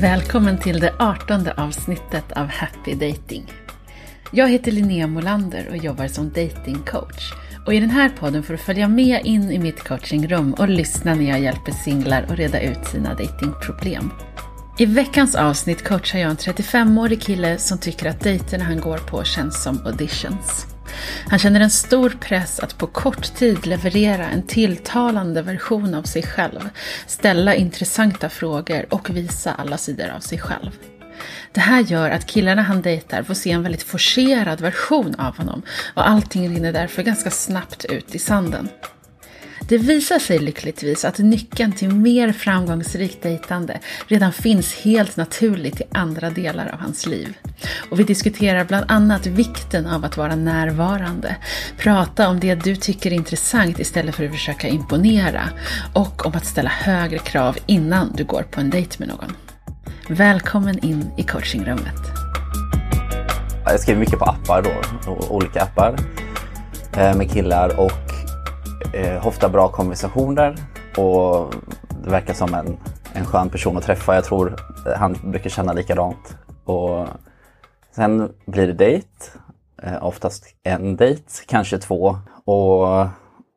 Välkommen till det artonde avsnittet av Happy Dating. Jag heter Linnea Molander och jobbar som datingcoach. Och i den här podden får du följa med in i mitt coachingrum och lyssna när jag hjälper singlar att reda ut sina datingproblem. I veckans avsnitt coachar jag en 35-årig kille som tycker att dejterna han går på känns som auditions. Han känner en stor press att på kort tid leverera en tilltalande version av sig själv, ställa intressanta frågor och visa alla sidor av sig själv. Det här gör att killarna han dejtar får se en väldigt forcerad version av honom och allting rinner därför ganska snabbt ut i sanden. Det visar sig lyckligtvis att nyckeln till mer framgångsrikt dejtande redan finns helt naturligt i andra delar av hans liv. Och vi diskuterar bland annat vikten av att vara närvarande, prata om det du tycker är intressant istället för att försöka imponera och om att ställa högre krav innan du går på en dejt med någon. Välkommen in i coachingrummet. Jag skriver mycket på appar då, olika appar eh, med killar och eh, ofta bra konversationer och det verkar som en, en skön person att träffa. Jag tror eh, han brukar känna likadant. Och sen blir det dejt, eh, oftast en dejt, kanske två. Och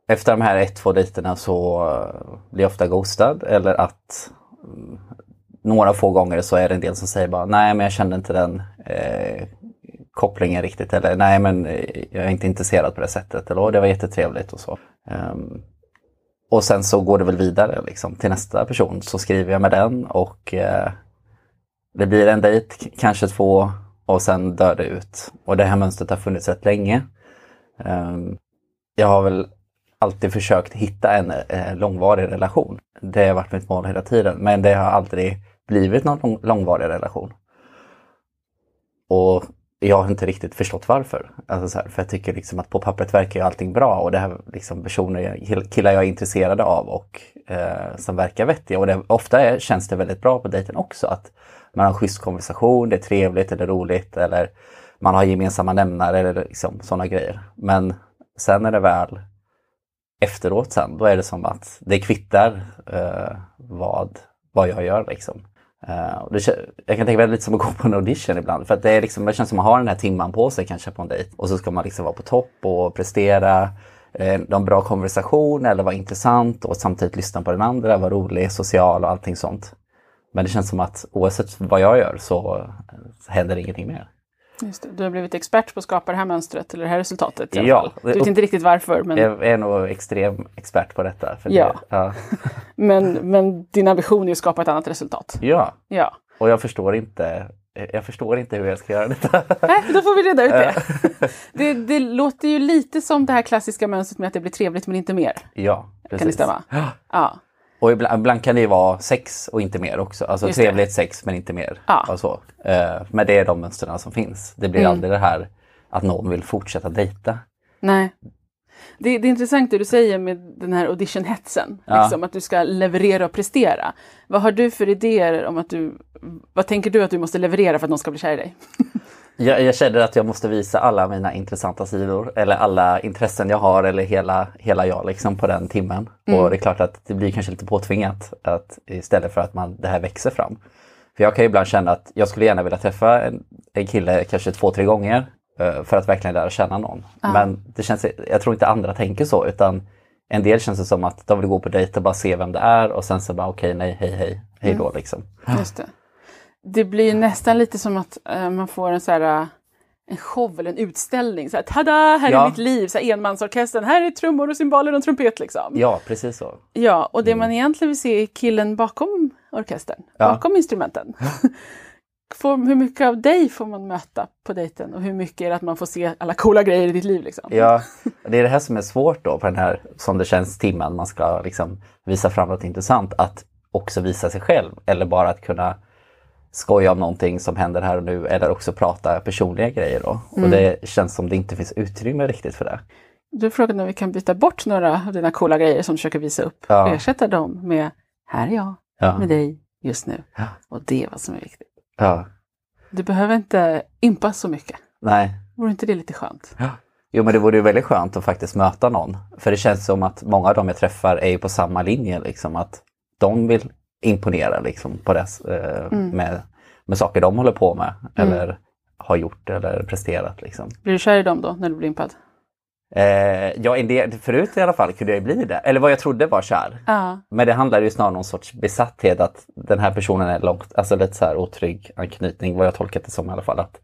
efter de här ett, två dejterna så eh, blir jag ofta ghostad eller att mm, några få gånger så är det en del som säger bara nej men jag kände inte den eh, kopplingen riktigt eller nej men eh, jag är inte intresserad på det sättet eller det var jättetrevligt och så. Um, och sen så går det väl vidare liksom, till nästa person så skriver jag med den och uh, det blir en dejt, kanske två och sen dör det ut. Och det här mönstret har funnits rätt länge. Um, jag har väl alltid försökt hitta en eh, långvarig relation. Det har varit mitt mål hela tiden men det har aldrig blivit någon lång, långvarig relation. Och jag har inte riktigt förstått varför. Alltså så här, för jag tycker liksom att på pappret verkar ju allting bra och det här liksom personer, killar jag är intresserad av och eh, som verkar vettiga. Och det, ofta är, känns det väldigt bra på dejten också att man har en schysst konversation, det är trevligt eller roligt eller man har gemensamma nämnare eller liksom sådana grejer. Men sen är det väl efteråt sen, då är det som att det kvittar eh, vad, vad jag gör liksom. Uh, det, jag kan tänka mig lite som att gå på en audition ibland. För att det, är liksom, det känns som att man har den här timman på sig kanske på en dejt. Och så ska man liksom vara på topp och prestera. Eh, en bra konversation eller vara intressant och samtidigt lyssna på den andra, vara rolig, social och allting sånt. Men det känns som att oavsett vad jag gör så, så händer ingenting mer. Just det. Du har blivit expert på att skapa det här mönstret eller det här resultatet i alla ja, fall. Du vet inte riktigt varför. Men... Jag är nog extrem expert på detta. ja. Det, ja. men, men din ambition är att skapa ett annat resultat. Ja, ja. och jag förstår inte jag förstår inte hur jag ska göra detta. Nej, då får vi reda ut det. det. Det låter ju lite som det här klassiska mönstret med att det blir trevligt men inte mer. Ja, precis. Kan det stämma? Ja. Och ibland, ibland, kan det vara sex och inte mer också. Alltså Just trevligt det. sex men inte mer. Ja. Och så. Uh, men det är de mönstren som finns. Det blir mm. aldrig det här att någon vill fortsätta dejta. Nej. Det, det är intressant det du säger med den här auditionhetsen. Ja. Liksom, att du ska leverera och prestera. Vad har du för idéer om att du... Vad tänker du att du måste leverera för att någon ska bli kär i dig? Jag, jag känner att jag måste visa alla mina intressanta sidor eller alla intressen jag har eller hela, hela jag liksom på den timmen. Mm. Och det är klart att det blir kanske lite påtvingat att, istället för att man, det här växer fram. För jag kan ibland känna att jag skulle gärna vilja träffa en, en kille kanske två, tre gånger uh, för att verkligen lära känna någon. Ah. Men det känns, jag tror inte andra tänker så utan en del känns det som att de vill gå på dejt och bara se vem det är och sen så bara okej, okay, nej, hej, hej, hej då mm. liksom. Just det det blir nästan lite som att uh, man får en så här, uh, en show eller en utställning. Så här, Tada, här ja. är mitt liv! Så här, enmansorkestern, här är trummor och cymbaler och trumpet. Liksom. Ja, precis så. Ja, och det mm. man egentligen vill se är killen bakom orkestern, ja. bakom instrumenten. får, hur mycket av dig får man möta på dejten och hur mycket är det att man får se alla coola grejer i ditt liv? Liksom? Ja, det är det här som är svårt då på den här, som det känns, timmen man ska liksom visa fram något intressant. Att också visa sig själv eller bara att kunna skoja om någonting som händer här och nu eller också prata personliga grejer. Då. Mm. Och det känns som det inte finns utrymme riktigt för det. Du frågade om vi kan byta bort några av dina coola grejer som du försöker visa upp ja. och ersätta dem med Här är jag ja. med dig just nu. Ja. Och det är vad som är viktigt. Du behöver inte impa så mycket. Nej. Vore inte det lite skönt? Jo men det vore ju väldigt skönt att faktiskt möta någon. För det känns som att många av dem jag träffar är på samma linje. Liksom, att de vill imponera liksom på det, eh, med, med saker de håller på med eller har gjort eller presterat. Liksom. Blir du kär i dem då när du blir impad? Eh, ja, del, förut i alla fall kunde jag bli det. Eller vad jag trodde var kär. Ja. Men det handlar ju snarare om någon sorts besatthet att den här personen är långt, alltså lite så här otrygg anknytning, vad jag tolkat det som i alla fall. Att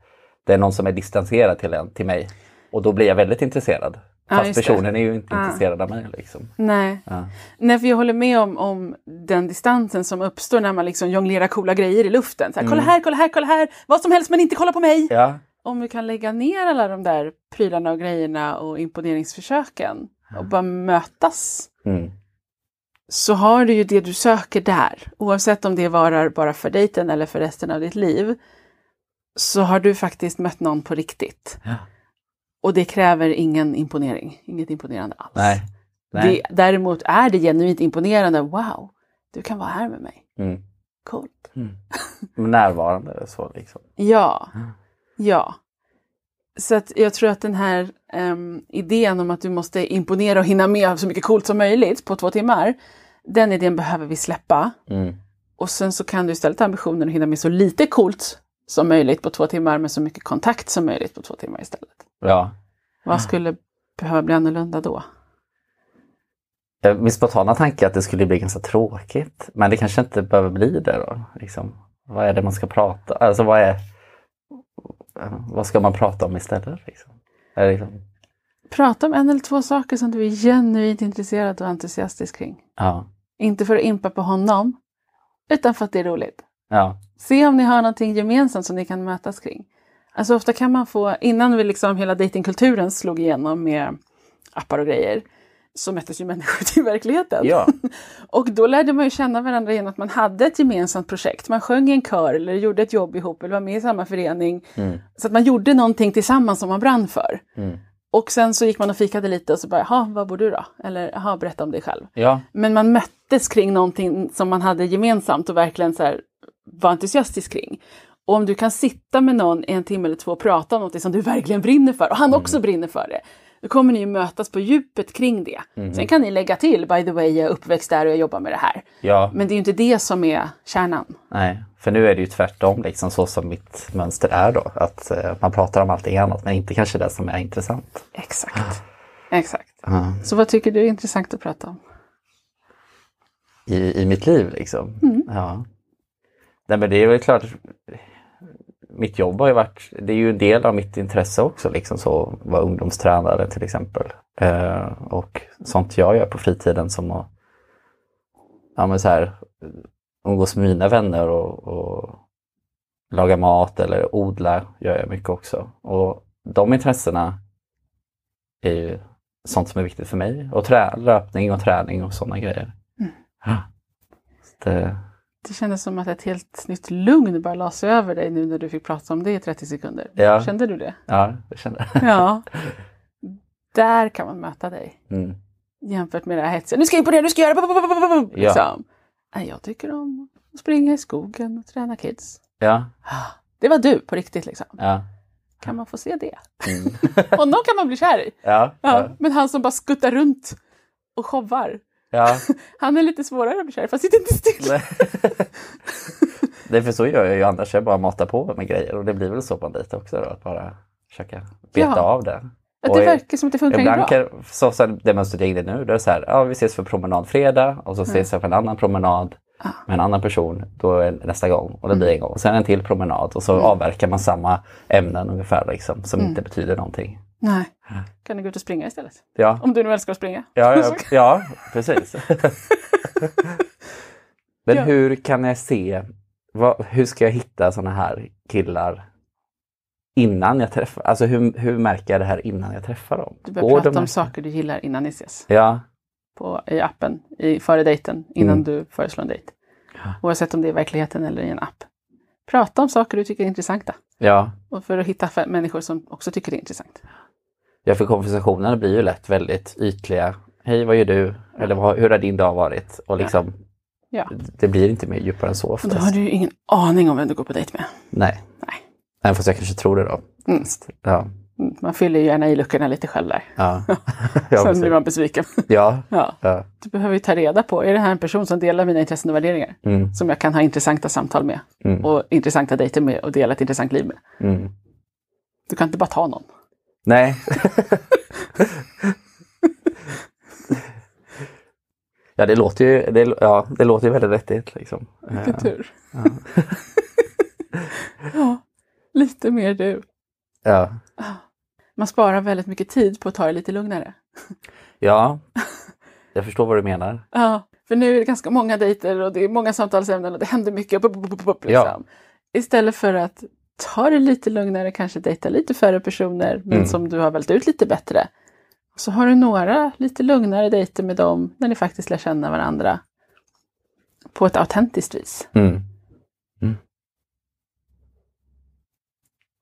det är någon som är distanserad till, en, till mig. Och då blir jag väldigt intresserad. Ja, Fast det. personen är ju inte Ja. intresserad av mig. Liksom. Nej. Ja. Nej, för jag håller med om, om den distansen som uppstår när man liksom jonglerar coola grejer i luften. Så här, Kolla här, kolla här, kolla här, vad som helst men inte kolla på mig! Mm. Ja, Om vi kan lägga ner alla de där prylarna och grejerna och imponeringsförsöken och bara mötas mm. så har du ju det du söker där. Oavsett om det varar bara för dejten eller för resten av ditt liv så har du faktiskt mött någon på riktigt. Och det kräver ingen imponering, inget imponerande alls. Nej. Nej. Det, däremot är det genuint imponerande. Wow, du kan vara här med mig. Mm. Coolt. Men Närvarande så liksom. Ja, ja. Så att jag tror att den här em, idén om att du måste imponera och hinna med så mycket coolt som möjligt på två timmar, den idén behöver vi släppa. Mm. Och sen så kan du istället ha ambitionen att hinna med så lite coolt som möjligt på två timmar med så mycket kontakt som möjligt på två timmar istället. Ja. Vad skulle behöva bli annorlunda då? Min spontana tanke är att det skulle bli ganska tråkigt. Men det kanske inte behöver bli det då. Liksom. Vad är det man ska prata Alltså vad är... Vad ska man prata om istället? Liksom? Liksom... Prata om en eller två saker som du är genuint intresserad och entusiastisk kring. Ja. Inte för att impa på honom, utan för att det är roligt. Ja. Se om ni har någonting gemensamt som ni kan mötas kring. Alltså ofta kan man få, innan vi liksom hela datingkulturen slog igenom med appar och grejer, så möttes ju människor till verkligheten. Ja. Och då lärde man ju känna varandra genom att man hade ett gemensamt projekt. Man sjöng i en kör eller gjorde ett jobb ihop eller var med i samma förening. Mm. Så att man gjorde någonting tillsammans som man brann för. Mm. Och sen så gick man och fikade lite och så bara, jaha, vad bor du då? Eller, jaha, berätta om dig själv. Ja. Men man möttes kring någonting som man hade gemensamt och verkligen så här, var entusiastisk kring. Och om du kan sitta med någon en timme eller två och prata om något som du verkligen brinner för och han också brinner för det. Då kommer ni ju mötas på djupet kring det. Sen kan ni lägga till, by the way, jag är uppväxt där och jag jobbar med det här. Ja. Men det är ju inte det som är kärnan. Nej. För nu är det ju tvärtom liksom så som mitt mönster är då. Att eh, man pratar om allting annat men inte kanske det som är intressant. Exakt. Exakt. Ja. Så vad tycker du är intressant att prata om? i, i mitt liv. Liksom. Mm. Ja. Nej, men det är väl klart, mitt jobb har ju varit, det är ju en del av mitt intresse också, liksom så vara ungdomstränare till exempel. Eh, och sånt jag gör på fritiden som att ja, men så här, umgås med mina vänner och, och laga mat eller odla gör jag mycket också. Och de intressena är ju sånt som är viktigt för mig. Och trä, löpning och träning och sådana grejer. Ja. Så Det, Det kändes som att ett helt nytt lugn bara la sig över dig nu när du fick prata om det i 30 sekunder. Ja. Kände du det? ja, det kände jag. Ja. Där kan man möta dig. Mm. Jämfört med det här hetsen. Nu ska jag imponera, nu ska jag göra... Ja. Liksom. Nej, Jag tycker om att springa i skogen och träna kids. Ja, Det var du på riktigt liksom. ja. Kan man få se det? Mm. Honom kan man bli kär i. Ja, Ja. ja, Men han som bara skuttar runt och showar. Ja. Han är lite svårare att bli kär i, fast sitter inte still. Nej. Det är för så gör jag ju annars. Jag bara matar på med grejer och det blir väl så på en dejt också då. Att bara försöka beta Ja. av det. Att det verkar som att det funkar bra. Ibland kan, så, så det mönstret jag inne i nu, det är så här, ja vi ses för promenad fredag och så Mm. ses jag för en annan promenad Ah. med en annan person då nästa gång och det Mm. blir en gång. Och sen en till promenad och så avverkar man samma ämnen ungefär liksom, som Mm. inte betyder någonting. Nej. Kan du gå ut och springa istället? Ja, Om du nu älskar att springa. ja, ja, ja precis. Men Ja. hur kan jag se, vad, hur ska jag hitta sådana här killar innan jag träffar, alltså hur, hur märker jag det här innan jag träffar dem? Du börjar prata de om saker du gillar innan ni ses. Ja, På, I appen, i, före dejten, innan Mm. du föreslår en dejt. Ja. Oavsett om det är i verkligheten eller i en app. Prata om saker du tycker är intressanta. ja. Och för att hitta människor som också tycker det är intressant. Ja, för konversationerna blir ju lätt väldigt ytliga. Hej, vad gör du? Eller vad, hur har din dag varit? Och liksom, Ja. det blir inte mer djupare än så Och då oftast. har du ju ingen aning om vem du går på dejt med. Nej. Nej. Även fast jag kanske tror det då. Mm. Ja. Mm, Man fyller ju gärna i luckorna lite själv där. Ja. ja, Sen blir man besviken. ja. ja. ja. Du behöver ju ta reda på, är det här en person som delar mina intressen och värderingar? Mm. Som jag kan ha intressanta samtal med. Mm. Och intressanta dejter med och dela ett intressant liv med. Mm. Du kan inte bara ta någon. Nej. ja, det låter ju, det, ja, det låter ju väldigt vettigt. Liksom. Vilken Eh, tur. Ja. Ja, lite mer du. Ja. Man sparar väldigt mycket tid på att ta det lite lugnare. ja, jag förstår vad du menar. Ja, för nu är det ganska många dejter och det är många samtalsämnen och det händer mycket. Liksom. Ja. Istället för att ta det lite lugnare, kanske dejta lite färre personer, men Mm. som du har valt ut lite bättre. Så har du några lite lugnare dejter med dem när ni faktiskt lär känna varandra på ett autentiskt vis. Mm. Mm.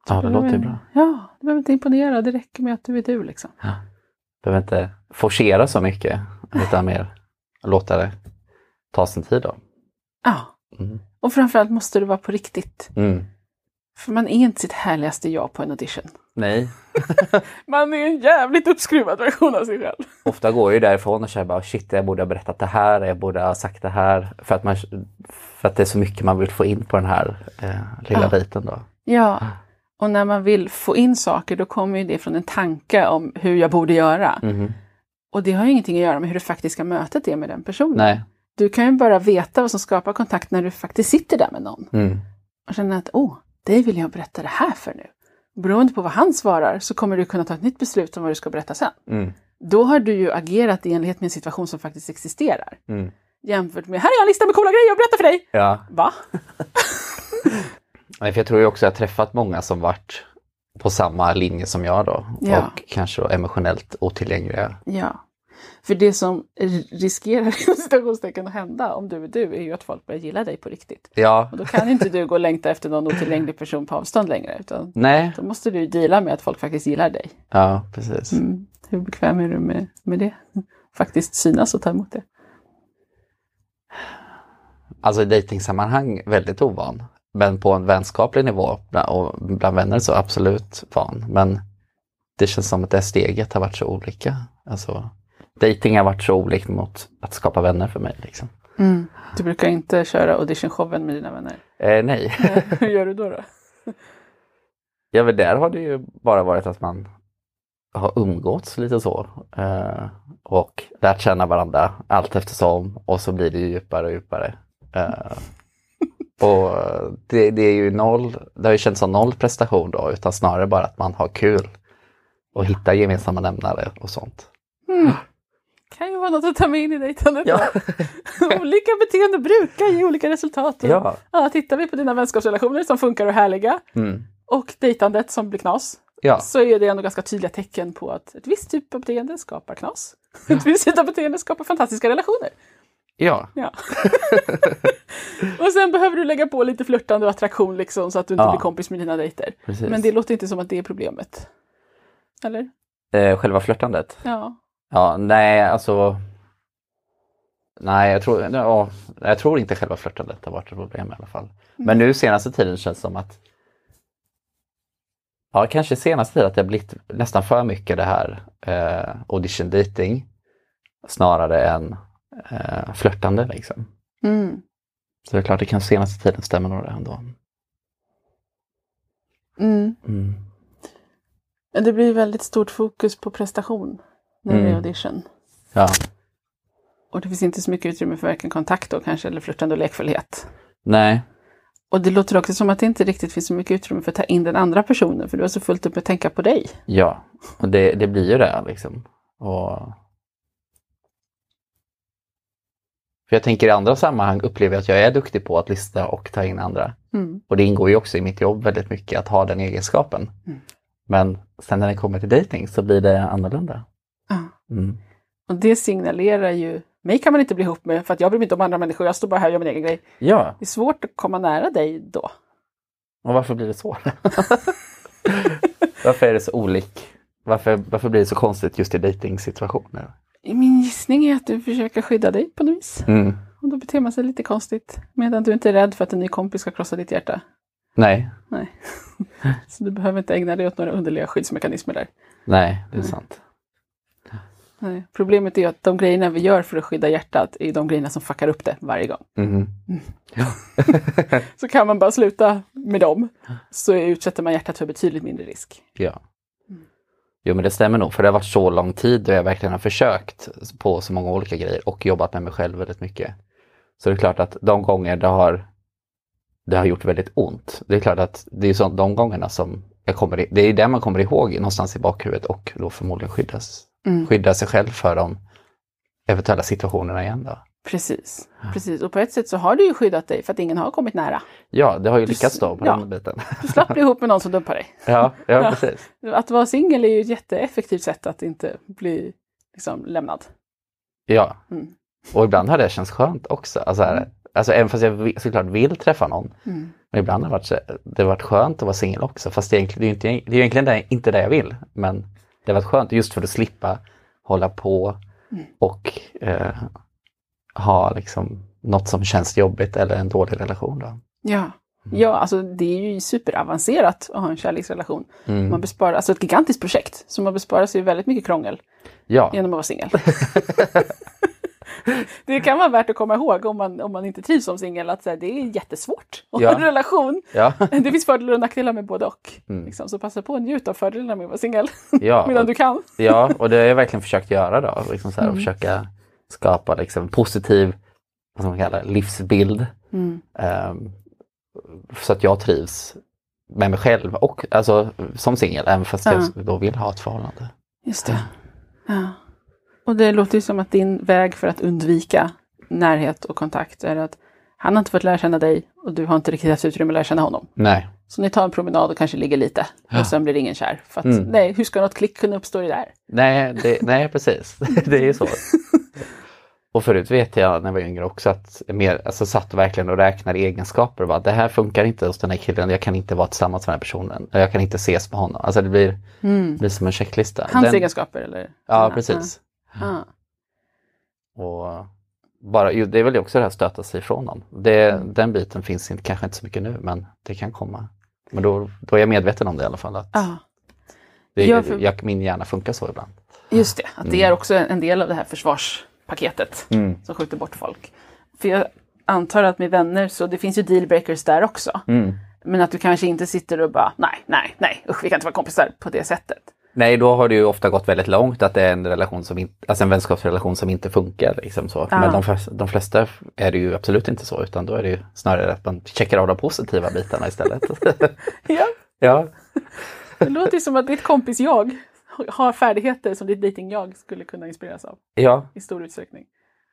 Ja, det låter ju bra. Ja, du behöver inte imponera, det räcker med att du är du liksom. Behöver inte forcera så mycket, utan mer låta det ta sin tid då. Ja, Mm. och framförallt måste du vara på riktigt. Mm. För man är inte sitt härligaste jag på en audition. Nej, Man är en jävligt uppskruvad version av sig själv. ofta går jag ju därifrån och känner bara shit, jag borde ha berättat det här, jag borde ha sagt det här. För att, man, för att det är så mycket man vill få in på den här eh, lilla Ja. biten då. Ja, och när man vill få in saker då kommer ju det från en tanke om hur jag borde göra. Mhm. Och det har ju ingenting att göra med hur det faktiska mötet är med den personen. Nej. Du kan ju bara veta vad som skapar kontakt när du faktiskt sitter där med någon. Mm. Och känner att, åh, dig vill jag berätta det här för nu. Beroende på vad han svarar så kommer du kunna ta ett nytt beslut om vad du ska berätta sen. Mm. Då har du ju agerat i enlighet med en situation som faktiskt existerar. Mm. Jämfört med, här är en lista med coola grejer att berätta för dig! Ja, Va? Nej, för jag tror ju också att jag har träffat många som varit på samma linje som jag då. Ja. Och kanske då emotionellt otillgängliga. Ja. För det som riskerar att hända om du är du är ju att folk börjar gilla dig på riktigt. Ja, Och då kan inte du gå och längta efter någon otillgänglig person på avstånd längre. Utan nej, då måste du deala med att folk faktiskt gillar dig. ja precis. Mm. Hur bekväm är du med, med det? Faktiskt synas och ta emot det. Alltså i dejtingsammanhang väldigt ovan. Men på en vänskaplig nivå och bland vänner så absolut van. Men det känns som att det steget har varit så olika. Alltså, dating har varit så olikt mot att skapa vänner för mig. Liksom. Du brukar inte köra auditionshowen med dina vänner. Eh, nej, Hur gör du då? då? ja, men där har det ju bara varit att man har umgåtts lite så. Eh, och lärt känna varandra allt eftersom och så blir det ju djupare och djupare. Eh, och det, det är ju noll, det har ju känts som noll prestation då utan snarare bara att man har kul och hitta gemensamma nämnare och sånt. kan ju vara något att ta med in i dejtandet. Ja. olika beteenden brukar ge olika resultat. Ja. Ja, tittar vi på dina vänskapsrelationer som funkar och är härliga Mm. och dejtandet som blir knas Ja. så är det ändå ganska tydliga tecken på att ett visst typ av beteende skapar knas. Ett visst typ av beteende skapar fantastiska relationer. ja, Ja. och sen behöver du lägga på lite flörtande och attraktion liksom, så att du inte Ja. blir kompis med dina dejter. precis. Men det låter inte som att det är problemet. Eller? eh, själva flörtandet? Ja. Ja, nej, alltså. Nej, jag tror, ja, jag tror inte själva flörtandet har varit ett problem i alla fall. Men nu senaste tiden känns det som att Ja, kanske senaste tiden att det har blivit nästan för mycket det här eh, audition dating snarare än eh, flörtande liksom. Mm. Så det är klart, det kan senaste tiden stämma det ändå. Mm. Mm. Men Det blir väldigt stort fokus på prestation när det är Mm. audition. Ja, Och det finns inte så mycket utrymme för varken kontakt då kanske, eller flörtande och lekfullhet. nej, Och det låter också som att det inte riktigt finns så mycket utrymme för att ta in den andra personen, för du har så fullt upp att tänka på dig. ja, och det, det blir ju det liksom. Och... För jag tänker i andra sammanhang upplever jag att jag är duktig på att lista och ta in andra. Mm. Och det ingår ju också i mitt jobb väldigt mycket att ha den egenskapen. Mm. Men sen när det kommer till dating så blir det annorlunda. Mm. Och det signalerar ju, mig kan man inte bli ihop med för att jag bryr mig inte om andra människor, jag står bara här och gör min egen grej. Ja, Det är svårt att komma nära dig då. och varför blir det så? varför är det så olik? Varför, varför blir det så konstigt just i dejtingsituationer? Min gissning är att du försöker skydda dig på något vis. Mm. Och då beter man sig lite konstigt. Medan du inte är rädd för att en ny kompis ska krossa ditt hjärta. Nej, Nej. Så du behöver inte ägna dig åt några underliga skyddsmekanismer där. nej, det är sant. Nej. Problemet är att de grejerna vi gör för att skydda hjärtat är de grejerna som fuckar upp det varje gång. Mhm. Så kan man bara sluta med dem så utsätter man hjärtat för betydligt mindre risk. Ja. Jo men det stämmer nog för det har varit så lång tid då jag verkligen har försökt på så många olika grejer och jobbat med mig själv väldigt mycket. Så det är klart att de gånger det har det har gjort väldigt ont. Det är klart att det är så, de gångerna som jag kommer det är det man kommer ihåg någonstans i bakhuvudet och då förmodligen skyddas, Mm. skydda sig själv för de eventuella situationerna igen då. Precis. Precis. Och på ett sätt så har du ju skyddat dig för att ingen har kommit nära. Ja, det har ju lyckats då på Ja. den biten. Du slapp bli ihop med någon som dumpar dig. Ja, ja, Ja. precis. Att vara singel är ju ett jätteeffektivt sätt att inte bli liksom, lämnad. Ja. Mm. Och ibland har det känts skönt också. Alltså, här, alltså även fast jag såklart vill träffa någon. Mm. Men ibland har det varit, det har varit skönt att vara singel också. Fast det är egentligen, det är egentligen det, inte det jag vill. Men det varit skönt just för att slippa hålla på Mm. och eh, ha liksom något som känns jobbigt eller en dålig relation. Då. Ja. Ja, alltså det är ju superavancerat att ha en kärleksrelation. Mm. Man besparar, alltså ett gigantiskt projekt, så man besparar sig väldigt mycket krångel Ja, genom att vara singel. det kan vara värt att komma ihåg om man, om man inte trivs som singel, att här, det är jättesvårt att Ja. ha en relation. ja, Det finns fördelar och nackdelar med både och. Mm. Liksom, så passa på att njuta av fördelarna med att vara singel ja. medan du kan. Ja, och det har jag verkligen försökt göra då. Liksom så här, Mm. och försöka skapa liksom, positiv vad ska man kalla det, livsbild. Mm. Ehm, så att jag trivs med mig själv och alltså som singel, även fast Ja. jag då vill ha ett förhållande. Just det. Ja. Och det låter ju som att din väg för att undvika närhet och kontakt är att han har inte fått lära känna dig och du har inte riktigt haft utrymme att lära känna honom. Nej, Så ni tar en promenad och kanske ligger lite Ja. och sen blir ingen kär. För att, Mm. nej, hur ska något klick kunna uppstå i det där? nej, det, nej precis. det är ju så. Och förut vet jag när jag var yngre också att mer, alltså, satt verkligen och räknade egenskaper. Och bara, det här funkar inte hos den här killen, jag kan inte vara tillsammans med den här personen. Jag kan inte ses med honom. Alltså det blir, Mm. blir som en checklista. Hans Den- egenskaper eller? Ja, precis. Ah. Och bara, det är väl också det här stöta sig ifrån dem. Det, Mm. Den biten finns inte, kanske inte så mycket nu men det kan komma. Men då, då är jag medveten om det i alla fall. Att Ja, det, Ja, för- jag, min hjärna funkar så ibland. just det. Att det Mm. är också en del av det här försvarspaketet som skjuter bort folk. För jag antar att med vänner så det finns ju dealbreakers där också. Mm. Men att du kanske inte sitter och bara nej, nej, nej, usch vi kan inte vara kompisar på det sättet. Nej, då har det ju ofta gått väldigt långt att det är en relation som inte, alltså en vänskapsrelation som inte funkar. Liksom så. Ja. Men de, flesta- de flesta är det ju absolut inte så utan då är det ju snarare att man checkar av de positiva bitarna istället. Ja, ja, det låter ju som att ditt kompis jag har färdigheter som ditt dating-jag skulle kunna inspireras av ja, i stor utsträckning.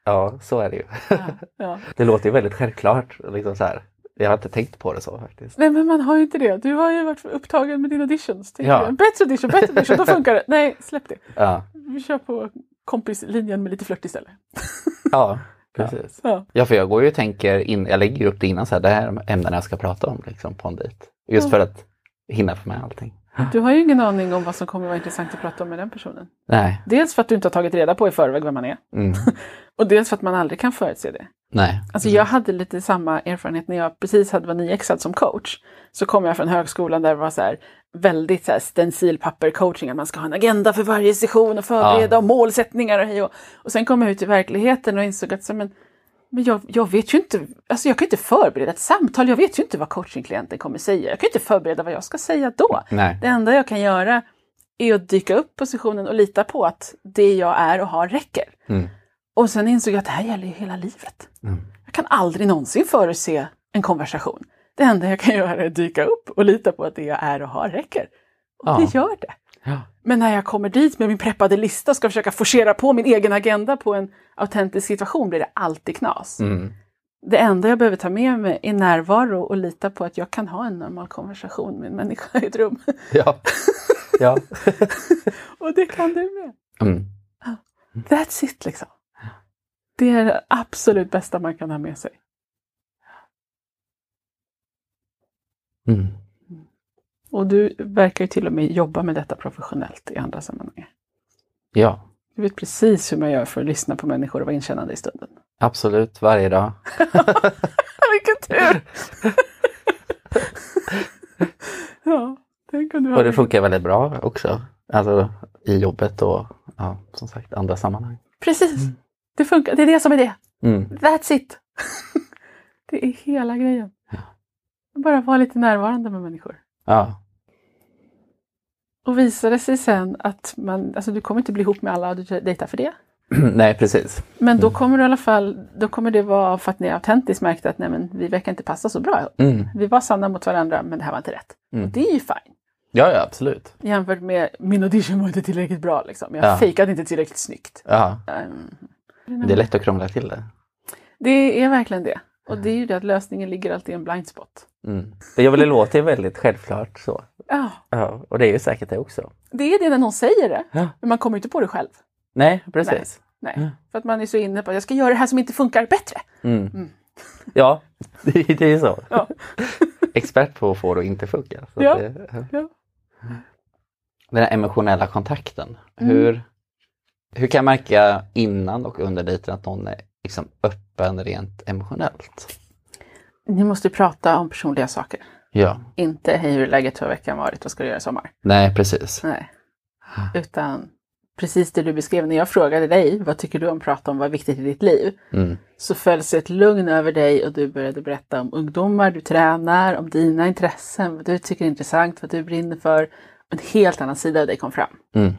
ja, så är det ju. Ja, ja. Det låter ju väldigt självklart. Liksom så här. Jag har inte tänkt på det så faktiskt. Nej men man har ju inte det. Du har ju varit upptagen med dina auditions. Ja. Bättre audition, bättre audition, då funkar det. Nej, släpp det. Ja, Vi kör på kompislinjen med lite flört istället. ja precis. Ja. Ja, för jag går ju och tänker, in, jag lägger ju upp det innan så här, det här är ämnen jag ska prata om liksom, på en dejt. Just för att hinna få med allting. Du har ju ingen aning om vad som kommer vara intressant att prata om med den personen. Nej. Dels för att du inte har tagit reda på i förväg vem man är. Mm. Och dels för att man aldrig kan förutse det. Nej. Alltså jag hade lite samma erfarenhet när jag precis hade var nyexad som coach. Så kom jag från högskolan där det var så här väldigt så här stencilpapper-coaching, att man ska ha en agenda för varje session och förbereda Ja. och målsättningar och hej och, och sen kom jag ut i verkligheten och insåg att så, men, men jag, jag vet ju inte, alltså jag kan inte förbereda ett samtal, jag vet ju inte vad coachingklienten kommer säga. Jag kan inte förbereda vad jag ska säga då. Nej. Det enda jag kan göra är att dyka upp på sessionen och lita på att det jag är och har räcker. Mm. Och sen insåg jag att det här gäller ju hela livet. Mm. Jag kan aldrig någonsin förutse en konversation. Det enda jag kan göra är att dyka upp och lita på att det jag är och har räcker. Och Ja. det gör det. Ja. Men när jag kommer dit med min preppade lista och ska försöka forcera på min egen agenda på en autentisk situation blir det alltid knas. Mm. Det enda jag behöver ta med mig är närvaro och lita på att jag kan ha en normal konversation med en människa i ett rum. Ja. ja. och det kan du med. Mm. That's it liksom. Det är det absolut bästa man kan ha med sig. Mm. Och du verkar ju till och med jobba med detta professionellt i andra sammanhang. Ja, Du vet precis hur man gör för att lyssna på människor och vara inkännande i stunden. absolut varje dag. Vilken tur! Och det funkar väldigt bra också. Alltså i jobbet och ja, som sagt andra sammanhang. Precis. Det funkar. Det är det som är det. Mm. That's it. det är hela grejen. Bara vara lite närvarande med människor. Ja. Och visar det sig sen att man, alltså du kommer inte bli ihop med alla du dejtar för det. Nej, precis. Men då kommer du i alla fall, då kommer det vara för att ni autentiskt märkte att nej men vi verkar inte passa så bra. Mm. Vi var sanna mot varandra men det här var inte rätt. Mm. Och det är ju fine. Ja, ja, absolut. Jämfört med min audition var inte tillräckligt bra liksom. Jag Ja. fejkade inte tillräckligt snyggt. Ja. Mm. Men Det är lätt att krångla till det. Det är verkligen det. Och det är ju det att lösningen ligger alltid i en blind spot. Mm. Det jag vill låta är väldigt självklart så. Ja, Ja, och det är ju säkert det också. det är det när någon säger det. Ja. Men man kommer inte på det själv. Nej, precis. Nej. Ja. För att man är så inne på att jag ska göra det här som inte funkar bättre. Mm. Mm. Ja, det, det är ju så. Ja. Expert på att få det att inte funka. Ja. det, Ja. Den här emotionella kontakten. Mm. Hur, hur kan jag märka innan och under dejten att någon är liksom öppen rent emotionellt? Ni måste prata om personliga saker. Ja, Inte hej hur läget, har veckan varit, vad ska du göra i sommar? nej precis. Nej. Utan precis det du beskrev när jag frågade dig, vad tycker du om att prata om, vad är viktigt i ditt liv? Mm. Så föll sig ett lugn över dig och du började berätta om ungdomar du tränar, om dina intressen, vad du tycker är intressant, vad du brinner för. En helt annan sida av dig kom fram. Mm.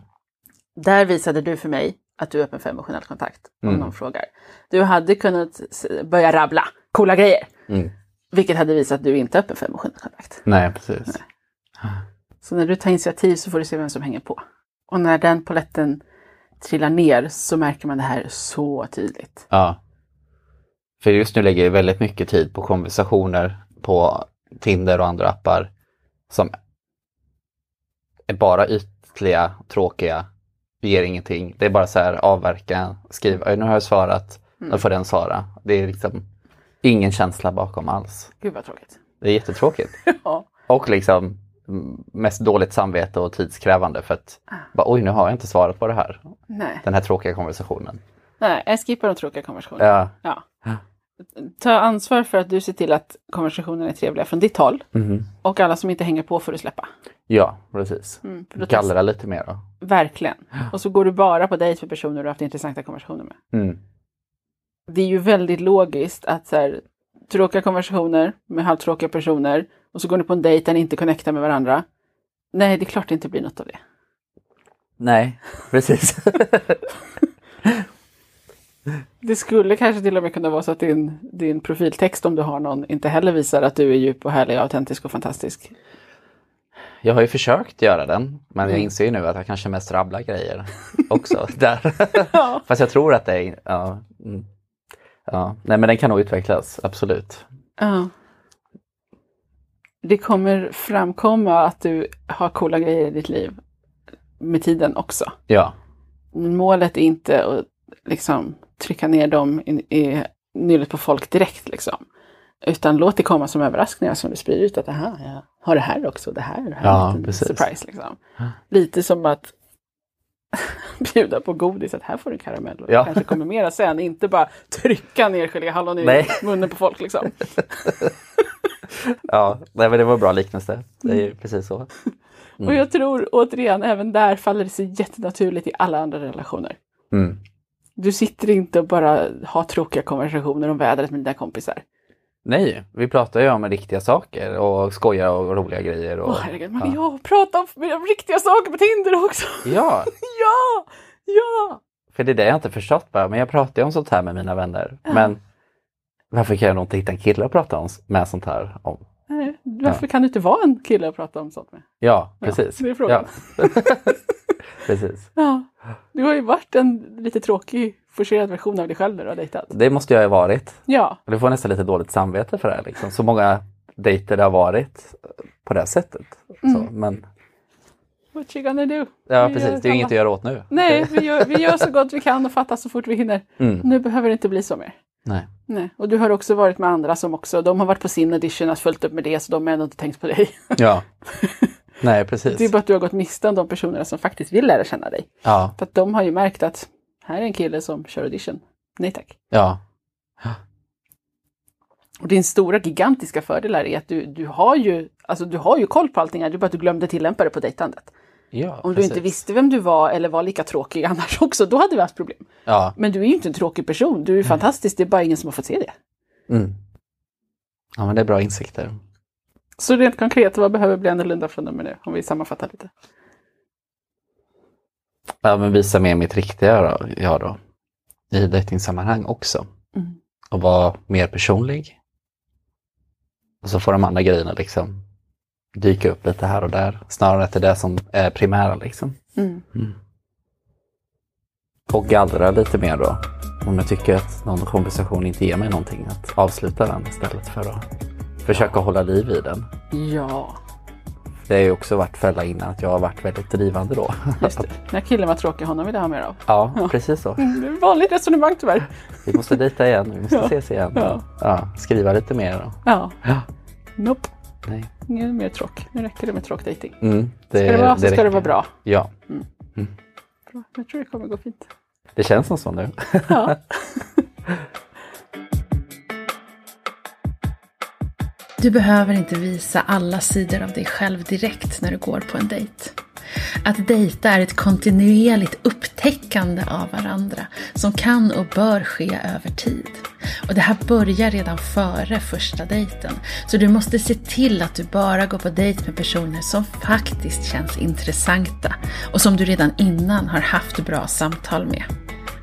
Där visade du för mig att du är öppen för emotionell kontakt om Mm. någon frågar. Du hade kunnat börja rabbla coola grejer, Mm. vilket hade visat att du inte är öppen för emotionell kontakt. Nej, precis. Så när du tar initiativ så får du se vem som hänger på. Och när den poletten trillar ner så märker man det här så tydligt. Ja. För just nu lägger jag väldigt mycket tid på konversationer på Tinder och andra appar som är bara ytliga, tråkiga, ger ingenting. Det är bara så här avverka, skriva, "Oj, nu har jag svarat, då får den svara. Det är liksom ingen känsla bakom alls. Gud vad tråkigt. Det är jättetråkigt. Ja. Och liksom mm, mest dåligt samvete och tidskrävande för att bara, oj nu har jag inte svarat på det här. Nej. Den här tråkiga konversationen. Nej, jag skippar de tråkiga konversationerna. Ja. Ja. Ta ansvar för att du ser till att konversationerna är trevliga från ditt håll. Mhm. Och alla som inte hänger på får du släppa. Ja, precis. Mm, för Gallra lite mer då. Verkligen. Och så går du bara på dejt med personer du har haft intressanta konversationer med. Mm. Det är ju väldigt logiskt att så här, tråkiga konversationer med halvtråkiga personer och så går ni på en dejt där ni inte connectar med varandra. Nej, det är klart det inte blir något av det. Nej, precis. Det skulle kanske till och med kunna vara så att din, din profiltext om du har någon inte heller visar att du är djup och härlig, autentisk och fantastisk. jag har ju försökt göra den, men jag Mm. inser ju nu att jag kanske mest rabblar grejer också där. Ja. Fast jag tror att det är... Ja, mm. ja. Nej, men den kan nog utvecklas, absolut. Ja. Det kommer framkomma att du har coola grejer i ditt liv med tiden också. Ja, Målet är inte att liksom trycka ner dem i, i nyllet på folk direkt liksom. Utan låt det komma som överraskningar som du sprider ut att aha, jag har det här också, det här, det här Ja, är en liten precis. surprise liksom. Lite som att bjuda på godis, att här får du karamell och Ja. det kanske kommer mera sen, inte bara trycka ner geléhallon i Nej. munnen på folk liksom. ja. Nej, men det var en bra liknelse. Det är ju precis så. Och jag tror återigen, även där faller det sig jättenaturligt i alla andra relationer. Mm. Du sitter inte och bara har tråkiga konversationer om vädret med dina kompisar. Nej, vi pratar ju om riktiga saker och skojar och roliga grejer. Och, Åh herregud, men jag pratar om, riktiga saker på Tinder också! ja, ja! Ja! för det är det jag inte förstått bara. Men jag pratar ju om sånt här med mina vänner. Men varför kan jag inte hitta en kille att prata om, med sånt här om? Nej, Varför kan du inte vara en kille att prata om sånt med? Ja, precis. det är frågan. Precis. Ja. Du har ju varit en lite tråkig, forcerad version av dig själv när du har dejtat. Det måste jag ha varit. Ja, det får nästan lite dåligt samvete för det här. Liksom. Så många dejter det har varit på det här sättet. Så, men what you gonna do? ja, Vi precis. Det är ju inget att göra åt nu. Nej, vi gör, vi gör så gott vi kan och fattar så fort vi hinner. Mm. Nu behöver det inte bli så mer. Nej. Nej. Och du har också varit med andra som också, de har varit på sin audition och följt upp med det, så de har ändå inte tänkt på dig. Ja. Nej, precis. Det är bara att du har gått miste om de personerna som faktiskt vill lära känna dig. Ja, För att de har ju märkt att här är en kille som kör audition. Nej tack. ja. Och din stora gigantiska fördel är att du, du, har ju, alltså du har ju koll på allting, det är bara att du glömde tillämpa det på dejtandet. Ja, Om precis. du inte visste vem du var eller var lika tråkig annars också, då hade vi haft problem. Ja. Men du är ju inte en tråkig person, du är fantastisk, det är bara ingen som har fått se det. Mm. Ja, men det är bra insikter. Så rent konkret, vad behöver bli annorlunda från och med nu? Om vi sammanfattar lite. Ja, men visa mer mitt riktiga då, jag då. I dejtingsammanhang också. Mm. Och vara mer personlig. Och så får de andra grejerna liksom dyka upp lite här och där. Snarare att det som är primära liksom. Mm. Och gallra lite mer då. Om jag tycker att någon konversation inte ger mig någonting, att avsluta den istället för att försöka hålla liv i den. Ja, Det har ju också varit fälla innan att jag har varit väldigt drivande då. just det. Den här killen var tråkig, honom vill jag ha mer av. ja, precis så. Mm, Det vanligt resonemang tyvärr. Vi måste dejta igen, vi måste Ja. ses igen. Ja. Ja, skriva lite mer då. Ja, Ja. nope. Nej. Ingen mer tråk. Nu räcker det med tråkdejting. Mm, Ska det vara så ska räcker. det vara bra. Ja, bra. Jag tror det kommer gå fint. det känns som så nu. Ja. Du behöver inte visa alla sidor av dig själv direkt när du går på en dejt. Att dejta är ett kontinuerligt upptäckande av varandra som kan och bör ske över tid. Och det här börjar redan före första dejten. Så du måste se till att du bara går på dejt med personer som faktiskt känns intressanta och som du redan innan har haft bra samtal med.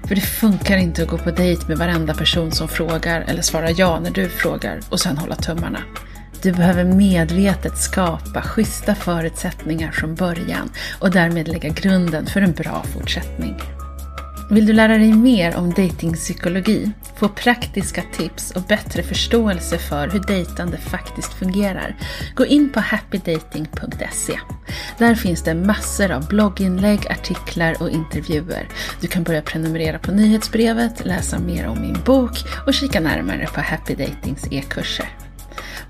För det funkar inte att gå på dejt med varenda person som frågar eller svarar ja när du frågar och sen hålla tummarna. Du behöver medvetet skapa schyssta förutsättningar från början och därmed lägga grunden för en bra fortsättning. Vill du lära dig mer om datingpsykologi, få praktiska tips och bättre förståelse för hur dejtande faktiskt fungerar, gå in på happydating.se. Där finns det massor av blogginlägg, artiklar och intervjuer. Du kan börja prenumerera på nyhetsbrevet, läsa mer om min bok och kika närmare på Happy Datings e-kurser.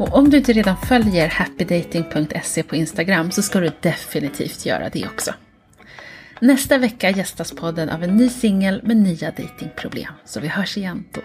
Och om du inte redan följer happydating.se på Instagram så ska du definitivt göra det också. Nästa vecka gästas podden av en ny singel med nya datingproblem, så vi hörs igen då.